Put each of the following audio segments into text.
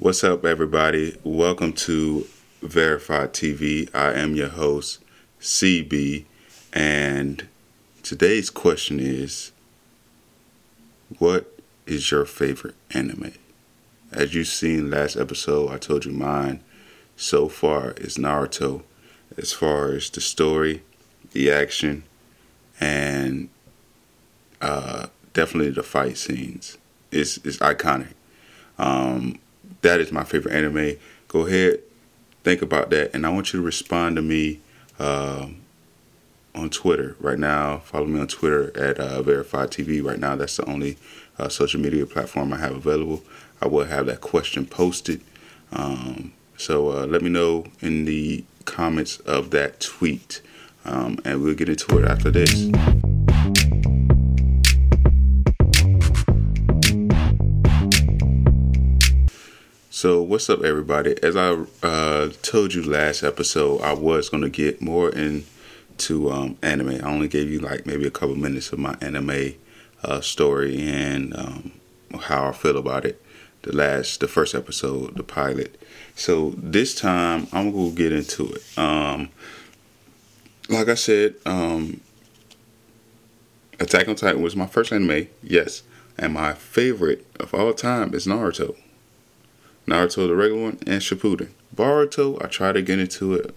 What's up, everybody? Welcome to Verified TV. I am your host, CB, and today's question is What is your favorite anime? As you've seen last episode, I told you mine so far is Naruto, as far as the story, the action, and uh, definitely the fight scenes. It's, it's iconic. Um, that is my favorite anime. Go ahead, think about that, and I want you to respond to me uh, on Twitter right now. Follow me on Twitter at uh, TV right now. That's the only uh, social media platform I have available. I will have that question posted. Um, so uh, let me know in the comments of that tweet, um, and we'll get into it after this. So, what's up, everybody? As I uh, told you last episode, I was going to get more into um, anime. I only gave you like maybe a couple minutes of my anime uh, story and um, how I feel about it. The last, the first episode, the pilot. So this time, I'm gonna get into it. Um, like I said, um, Attack on Titan was my first anime, yes, and my favorite of all time is Naruto. Naruto, the regular one, and Shippuden. Boruto, I try to get into it.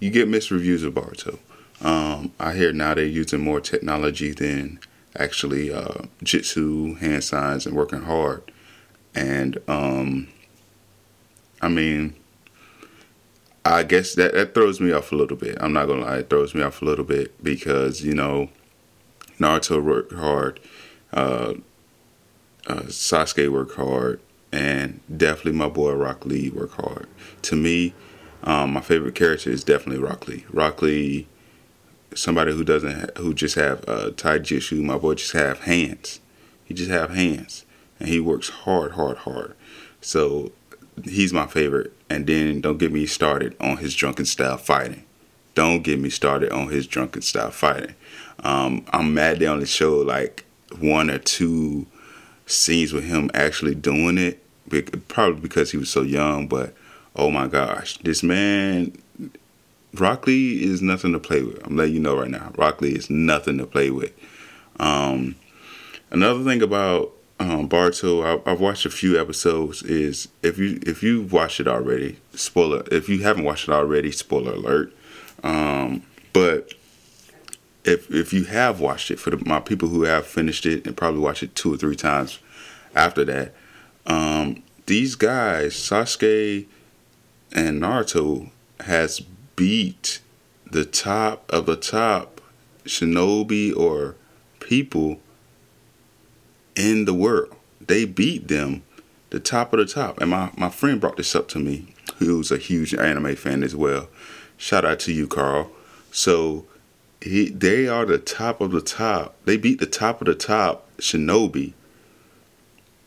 You get mixed reviews of Boruto. Um, I hear now they're using more technology than actually uh, jitsu, hand signs, and working hard. And um, I mean, I guess that, that throws me off a little bit. I'm not gonna lie, it throws me off a little bit because you know, Naruto worked hard, uh, uh, Sasuke worked hard, and definitely my boy Rock Lee work hard. To me, um, my favorite character is definitely Rock Lee. Rock Lee, somebody who doesn't ha- who just have uh, taijutsu. My boy just have hands. He just have hands, and he works hard, hard, hard. So he's my favorite. And then don't get me started on his drunken style fighting. Don't get me started on his drunken style fighting. Um, I'm mad they only show like one or two scenes with him actually doing it probably because he was so young, but oh my gosh, this man, Rock Lee is nothing to play with. I'm letting you know right now, Rock Lee is nothing to play with. Um, another thing about um, Boruto, I, have watched a few episodes. Is if you if you've watched it already, spoiler. If you haven't watched it already, spoiler alert. Um, but if if you have watched it, for the, my people who have finished it and probably watched it two or three times after that, um, these guys, Sasuke and Naruto, has beat the top of the top shinobi or people in the world. They beat them the top of the top. And my, my friend brought this up to me, who's a huge anime fan as well. Shout out to you, Carl. So he they are the top of the top. They beat the top of the top shinobi.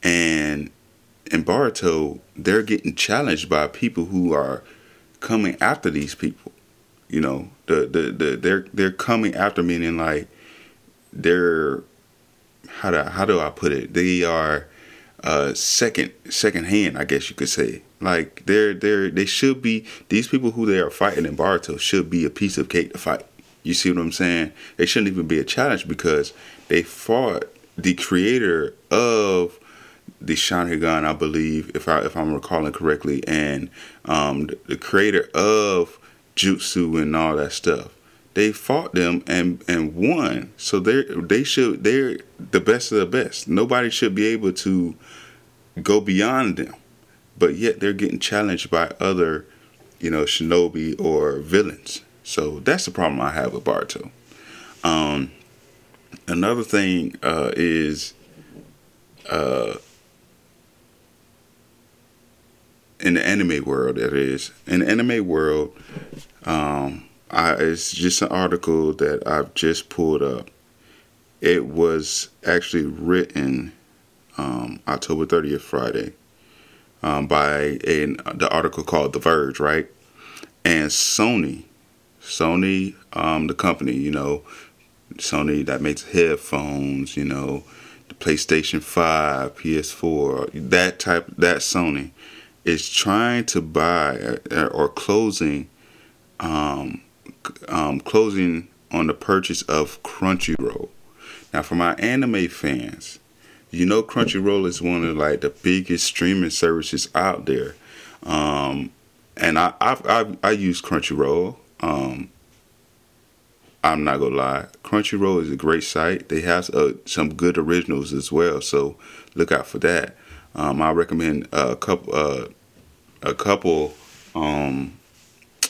And in Boruto, they're getting challenged by people who are coming after these people. You know, the the, the they're they're coming after meaning like they're how do how do I put it? They are uh, second second hand, I guess you could say. Like they're they're they should be these people who they are fighting in Boruto should be a piece of cake to fight. You see what I'm saying? They shouldn't even be a challenge because they fought the creator of the Sharingan, I believe, if I if I'm recalling correctly, and um, the, the creator of Jutsu and all that stuff. They fought them and and won. So they they should they're the best of the best. Nobody should be able to go beyond them, but yet they're getting challenged by other, you know, shinobi or villains. So that's the problem I have with Boruto. Um, another thing uh, is uh, in the anime world that is in the anime world um, I, it's just an article that i've just pulled up it was actually written um, october 30th friday um, by a, the article called the verge right and sony sony um, the company you know sony that makes headphones you know the playstation 5 ps4 that type that sony is trying to buy uh, or closing, um, um, closing on the purchase of Crunchyroll. Now, for my anime fans, you know Crunchyroll is one of like the biggest streaming services out there, um, and I I've, I've, i use Crunchyroll. Um, I'm not gonna lie, Crunchyroll is a great site. They have uh, some good originals as well, so look out for that. Um, I recommend a couple uh, a couple um,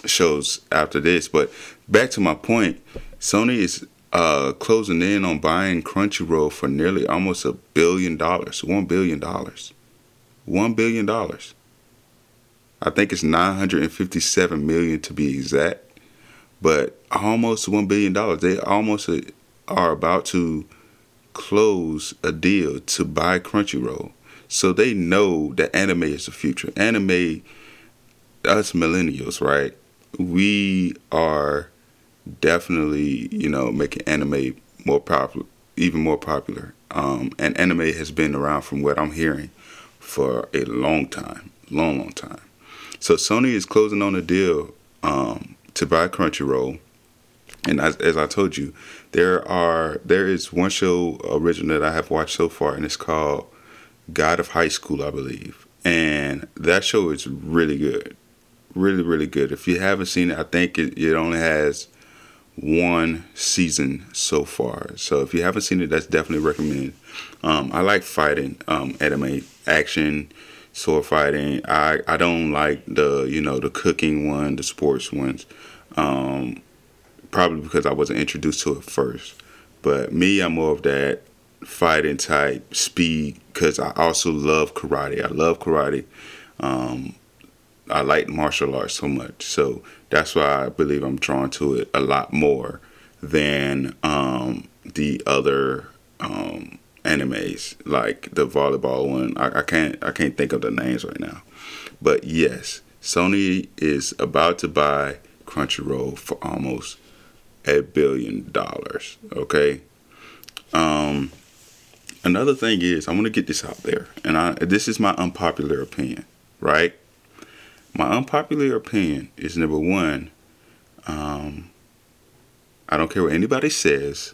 shows after this, but back to my point, Sony is uh, closing in on buying Crunchyroll for nearly almost a billion dollars. One billion dollars. One billion dollars. I think it's 957 million to be exact, but almost one billion dollars. They almost are about to close a deal to buy Crunchyroll, so they know that anime is the future. Anime, us millennials, right? We are definitely you know making anime more popular, even more popular. Um, and anime has been around from what I'm hearing for a long time, long, long time. So Sony is closing on a deal um, to buy Crunchyroll, and as, as, I told you, there are there is one show original that I have watched so far, and it's called God of High School, I believe, and that show is really good, really, really good. If you haven't seen it, I think it, it only has one season so far. So if you haven't seen it, that's definitely recommended. Um, I like fighting, um, anime, action, sword fighting. I, I don't like the you know the cooking one, the sports ones. Um, probably because I wasn't introduced to it first. But me, I'm more of that fighting type speed because I also love karate. I love karate. Um, I like martial arts so much. So that's why I believe I'm drawn to it a lot more than um, the other um, animes, like the volleyball one. I, I, can't I can't think of the names right now, but yes, Sony is about to buy Crunchyroll for almost a billion dollars. Okay. Um, another thing is I want to get this out there, and I this is my unpopular opinion, right? My unpopular opinion is number one, um, I don't care what anybody says,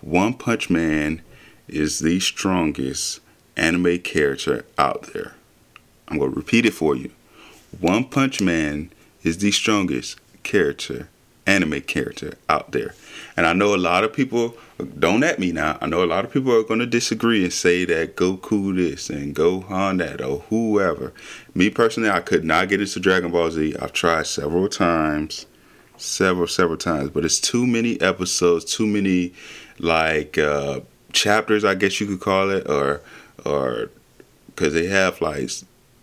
One Punch Man is the strongest anime character out there. I'm going to repeat it for you. One Punch Man is the strongest character, anime character out there. And I know a lot of people, don't at me now, I know a lot of people are going to disagree and say that Goku this and Gohan that or whoever. Me personally, I could not get into Dragon Ball Z. I've tried several times, several, several times, but it's too many episodes, too many like uh, chapters, I guess you could call it, or, or, because they have like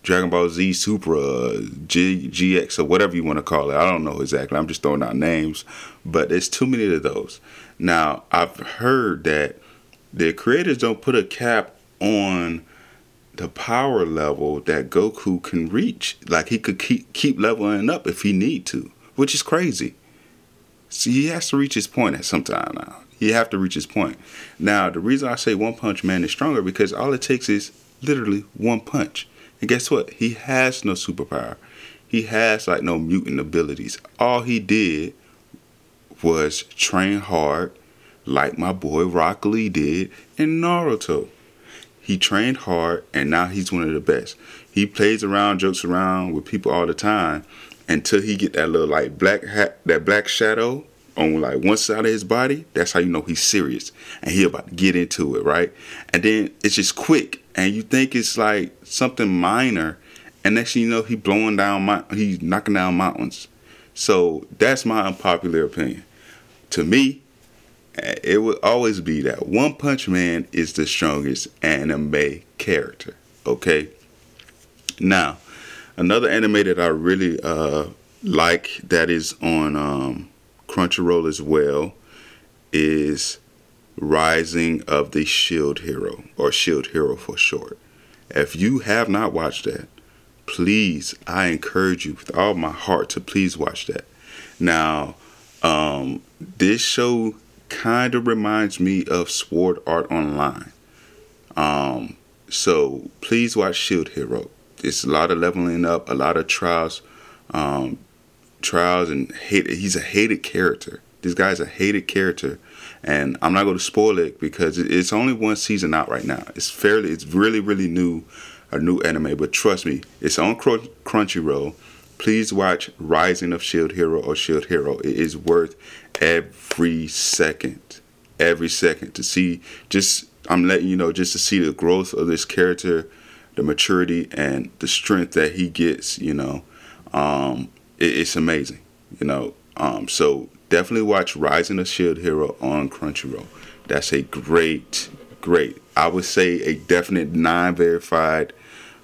Dragon Ball Z Super, uh, G, GX, or whatever you want to call it. I don't know exactly. I'm just throwing out names, but there's too many of those. Now, I've heard that the creators don't put a cap on the power level that Goku can reach. Like he could keep keep leveling up if he need to, which is crazy. See, he has to reach his point at some time now. He have to reach his point. Now, the reason I say One Punch Man is stronger because all it takes is literally one punch. And guess what? He has no superpower. He has like no mutant abilities. All he did was train hard, like my boy Rock Lee did in Naruto. He trained hard, and now he's one of the best. He plays around, jokes around with people all the time until he get that little like black hat, that black shadow on like one side of his body. That's how you know he's serious and he about to get into it, right? And then it's just quick, and you think it's like something minor, and next you know, he blowing down, my he's knocking down mountains. So that's my unpopular opinion to me, it would always be that One Punch Man is the strongest anime character. Okay. Now, another anime that I really uh, like that is on um, Crunchyroll as well is Rising of the Shield Hero, or Shield Hero for short. If you have not watched that, please, I encourage you with all my heart to please watch that. Now, um, this show kind of reminds me of Sword Art Online. Um, so please watch Shield Hero. it's a lot of leveling up, a lot of trials, um, trials and hate. He's a hated character. This guy's a hated character, and I'm not going to spoil it because it's only one season out right now. It's fairly, it's really, really new, a new anime. But trust me, it's on Crunchyroll. Please watch Rising of Shield Hero or Shield Hero. It is worth every second, every second to see. Just I'm letting you know, just to see the growth of this character, the maturity and the strength that he gets. You know, um, it, it's amazing. You know, um, so definitely watch Rising of Shield Hero on Crunchyroll. That's a great, great. I would say a definite non-verified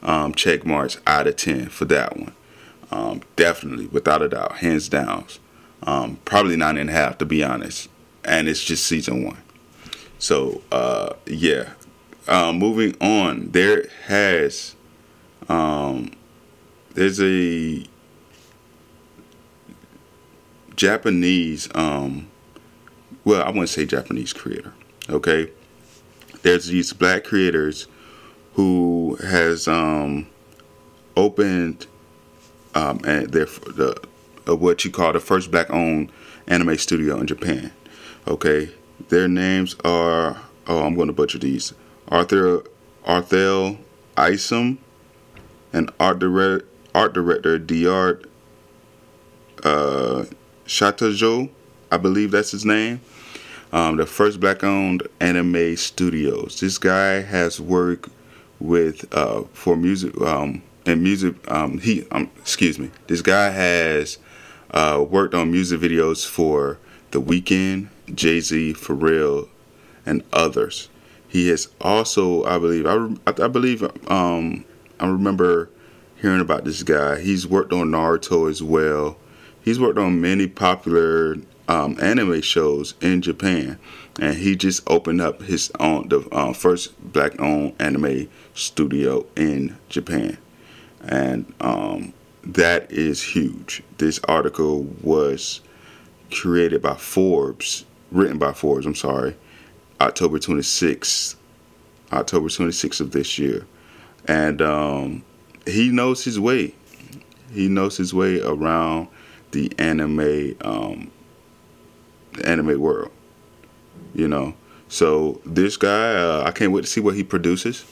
um, check marks out of ten for that one. Um, definitely, without a doubt, hands down. Um, probably nine and a half to be honest, and it's just season one. So uh, yeah, uh, moving on. There has um, there's a Japanese, um, well, I wouldn't say Japanese creator. Okay, there's these black creators who has um, opened um, and the uh, what you call the first black-owned anime studio in Japan. Okay, their names are oh I'm going to butcher these Arthur Arthell Isom and art director art director D'ART uh, Shtajio, I believe that's his name. Um, the first black-owned anime studios. This guy has worked with uh, for music um, and music. Um, he um, excuse me. This guy has uh, worked on music videos for The Weeknd, Jay Z, Pharrell, and others. He has also, I believe, I, I believe, um, I remember hearing about this guy. He's worked on Naruto as well he's worked on many popular um, anime shows in Japan, and he just opened up his own the uh, first black-owned anime studio in Japan, and um, that is huge. This article was created by Forbes, written by Forbes. I'm sorry, October 26th, October 26th of this year, and um, he knows his way. He knows his way around the anime um, anime world. You know, so this guy, uh, I can't wait to see what he produces.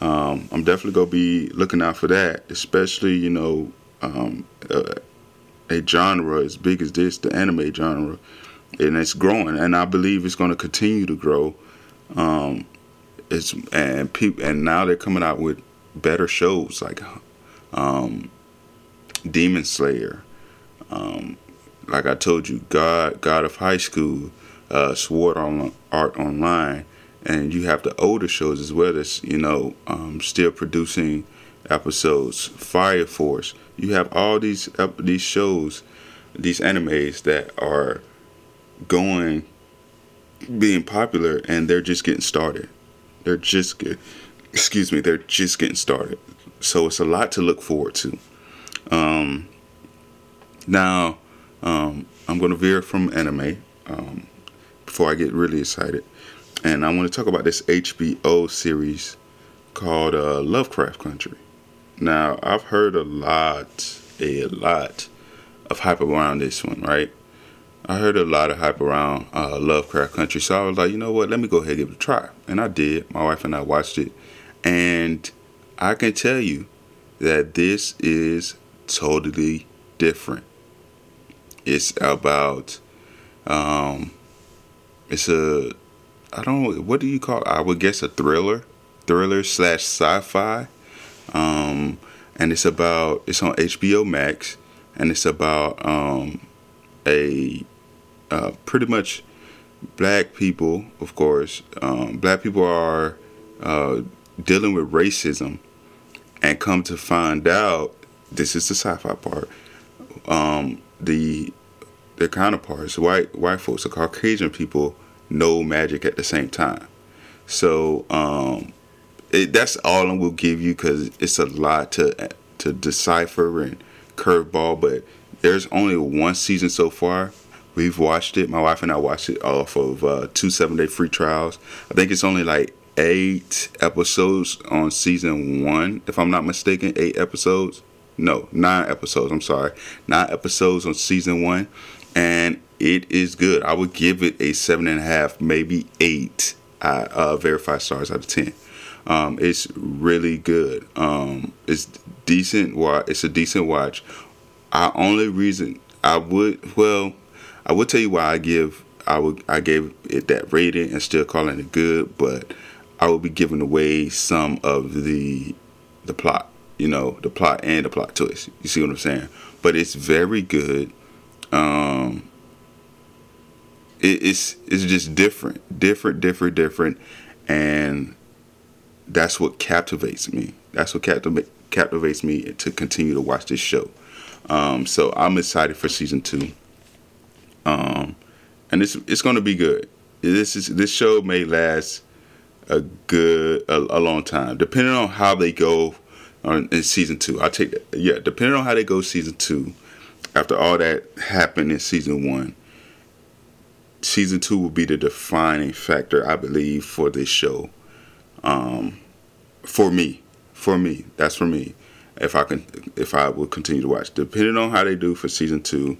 Um, I'm definitely gonna be looking out for that, especially you know um, uh, a genre as big as this, the anime genre, and it's growing, and I believe it's to continue to grow. Um, it's and people, and now they're coming out with better shows like um, Demon Slayer, um, like I told you, God, God of High School, uh, Sword on Art Online, and you have the older shows as well that's you know um, still producing episodes. Fire Force. You have all these uh, these shows, these animes that are going, being popular, and they're just getting started. They're just get, excuse me, they're just getting started. So it's a lot to look forward to. Um, now, um, I'm going to veer from anime um, before I get really excited. And I want to talk about this HBO series called uh, Lovecraft Country. Now, I've heard a lot, a lot of hype around this one, right? I heard a lot of hype around uh, Lovecraft Country, so I was like, you know what? Let me go ahead and give it a try, and I did. My wife and I watched it, and I can tell you that this is totally different. It's about um, it's a I don't what do you call it? I would guess a thriller, thriller slash sci-fi, um, and it's about it's on HBO Max, and it's about um, a uh, pretty much black people, of course. Um, black people are uh, dealing with racism, and come to find out this is the sci-fi part. Um, the their counterparts, white white folks, the Caucasian people, know magic at the same time. So um, it, that's all I will give you because it's a lot to to decipher and curveball. But there's only one season so far. We've watched it. My wife and I watched it off of uh, two seven day free trials. I think it's only like eight episodes on season one, if I'm not mistaken. Eight episodes. No, nine episodes. I'm sorry, nine episodes on season one, and it is good. I would give it a seven and a half, maybe eight uh, verified stars out of ten. Um, it's really good. Um, it's decent. Watch. It's a decent watch. Our only reason I would well, I would tell you why I give I would I gave it that rating and still calling it good, but I would be giving away some of the the plot, you know, the plot and the plot twist. You see what I'm saying? But it's very good. Um, it, it's it's just different, different, different, different, and that's what captivates me. That's what captiva- captivates me to continue to watch this show. Um, so I'm excited for season two. Um, and it's it's to be good. This is this show may last a good a, a long time, depending on how they go in season two. I'll take. Yeah, depending on how they go season two. After all that happened in season one, season two will be the defining factor, I believe, for this show. Um, for me, for me, that's for me. If I can, if I will continue to watch, depending on how they do for season two,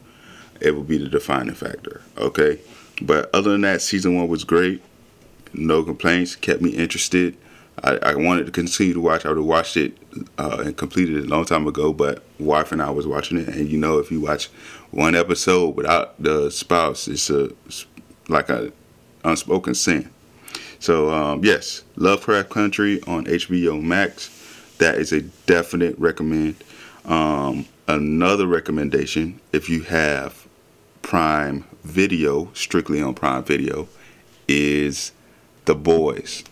it will be the defining factor. Okay, but other than that, season one was great. No complaints. Kept me interested. I, I wanted to continue to watch. I would have watched it uh, and completed it a long time ago, but wife and I was watching it, and you know, if you watch one episode without the spouse, it's a it's like a unspoken sin. So um, yes, Lovecraft Country on HBO Max. That is a definite recommend. Um, another recommendation, if you have Prime Video, strictly on Prime Video, is The Boys.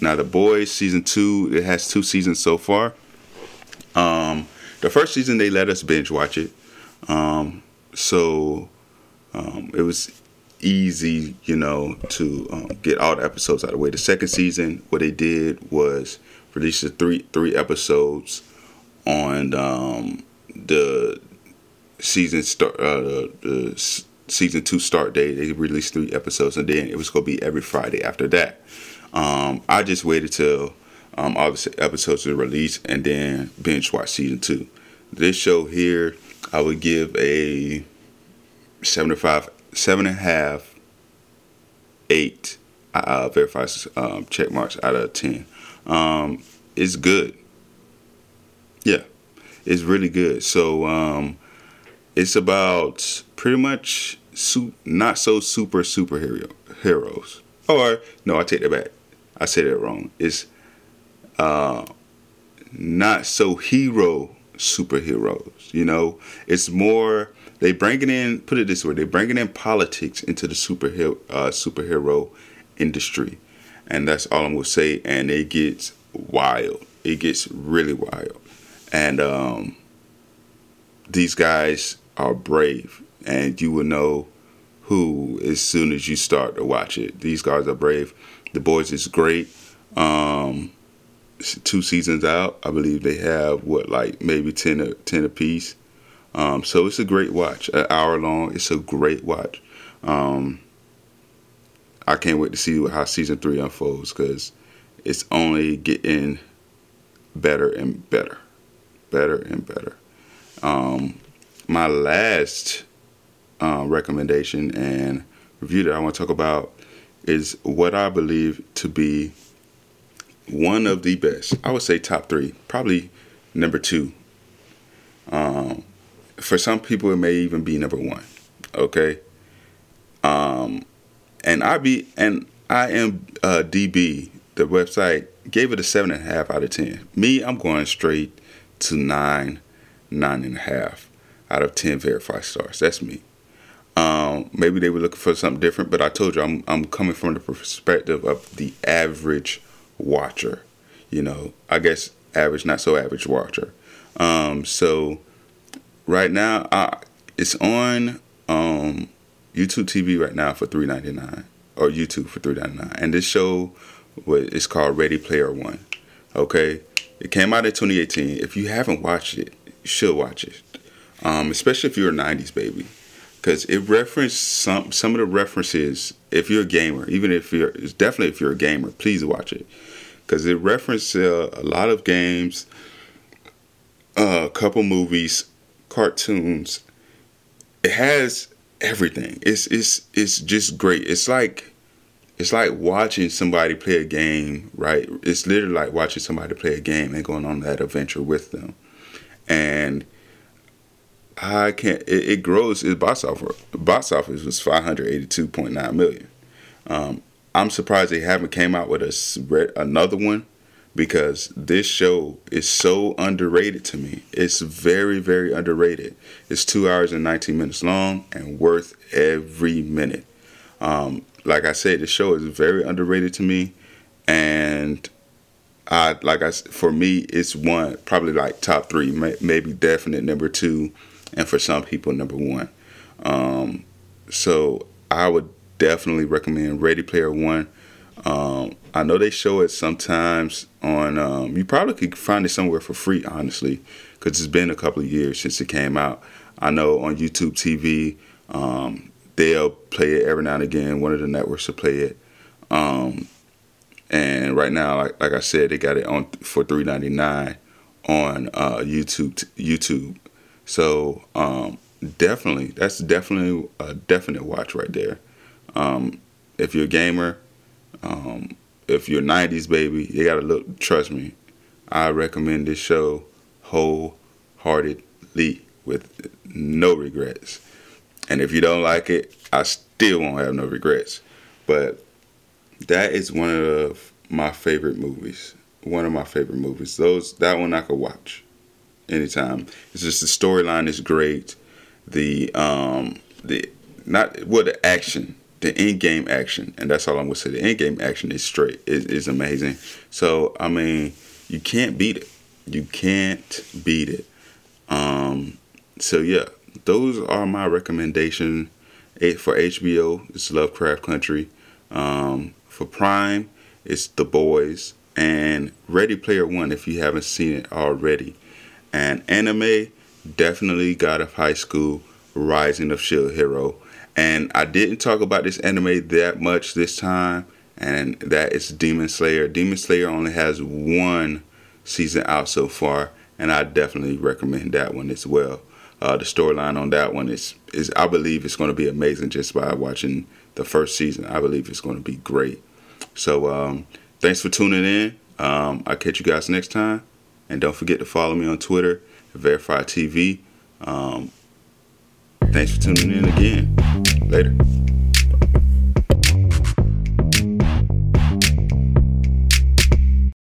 Now, The Boys season two, it has two seasons so far. Um, the first season they let us binge watch it, um, so um, it was easy, you know, to um, get all the episodes out of the way. The second season, what they did was release the three three episodes on um, the season start uh, the season two start date. They released three episodes, and then it was gonna be every Friday after that. Um, I just waited till um, all the episodes were released and then binge watch season two. This show here, I would give a seventy-five, seven and a half, eight uh, verified um, check marks out of ten. Um, it's good. Yeah, it's really good. So um, it's about pretty much su- not so super superhero heroes. Or no, I take that back. I said that wrong. It's uh, not so hero superheroes. You know, it's more they bring it in. Put it this way: they bring it in politics into the superhero uh, superhero industry, and that's all I'm gonna say. And it gets wild. It gets really wild, and um, these guys are brave, and you will know who as soon as you start to watch it. These guys are brave. The boys is great. Um, two seasons out, I believe they have what like maybe 10 a, 10 apiece. Um, so it's a great watch, an hour long. It's a great watch. Um, I can't wait to see how season three unfolds because it's only getting better and better, better and better. Um, my last uh, recommendation and review that I want to talk about is what I believe to be one of the best. I would say top three, probably number two. Um, for some people, it may even be number one. Okay. Um, and I be and I am uh, DB. The website gave it a seven and a half out of ten. Me, I'm going straight to nine, nine and a half out of 10 verified stars. That's me. Um, maybe they were looking for something different, but I told you I'm, I'm coming from the perspective of the average watcher. You know, I guess average, not so average watcher. Um, so right now, I, it's on um, YouTube TV right now for three ninety nine, or YouTube for three ninety nine, and this show is called Ready Player One. Okay, it came out in 2018. If you haven't watched it, you should watch it um, especially if you're a '90s baby, because it referenced some some of the references. If you're a gamer, even if you're definitely if you're a gamer, please watch it because it referenced uh, a lot of games, uh, a couple movies, cartoons. It has everything. It's it's it's just great. It's like it's like watching somebody play a game, right? It's literally like watching somebody play a game and going on that adventure with them. And I can't. It, it grows. Its box office box office was five hundred eighty two point nine million. Um, I'm surprised they haven't came out with a another one because this show is so underrated to me. It's very very underrated. It's two hours and 19 minutes long and worth every minute. Um, like I said, the show is very underrated to me, and I like I for me it's one probably like top three, maybe definite number two and for some people, number one. Um, so I would definitely recommend Ready Player One. Um, I know they show it sometimes on. Um, you probably could find it somewhere for free, honestly, because it's been a couple of years since it came out. I know on YouTube TV um, they'll play it every now and again. One of the networks will play it. Um, and right now, like, like I said, they got it on for three ninety nine on uh, YouTube. YouTube. So um, definitely, that's definitely a definite watch right there. Um, if you're a gamer, um, if you're '90s baby, you gotta look. Trust me, I recommend this show wholeheartedly with no regrets. And if you don't like it, I still won't have no regrets. But that is one of my favorite movies. One of my favorite movies. Those that one I could watch anytime. It's just the storyline is great. The um the not well the action, the in game action, and that's all I'm gonna say. The in game action is straight is is amazing. So I mean, you can't beat it. You can't beat it. Um, so yeah, those are my recommendation for HBO. It's Lovecraft Country. Um, for Prime, it's The Boys and Ready Player One. If you haven't seen it already, and anime definitely God of High School, Rising of Shield Hero. And I didn't talk about this anime that much this time, and that is Demon Slayer. Demon Slayer only has one season out so far, and I definitely recommend that one as well. Uh, the storyline on that one is is I believe it's going to be amazing just by watching the first season. I believe it's going to be great. So um, thanks for tuning in. Um, I'll catch you guys next time. And don't forget to follow me on Twitter, Verify TV. Um, thanks for tuning in again. Later.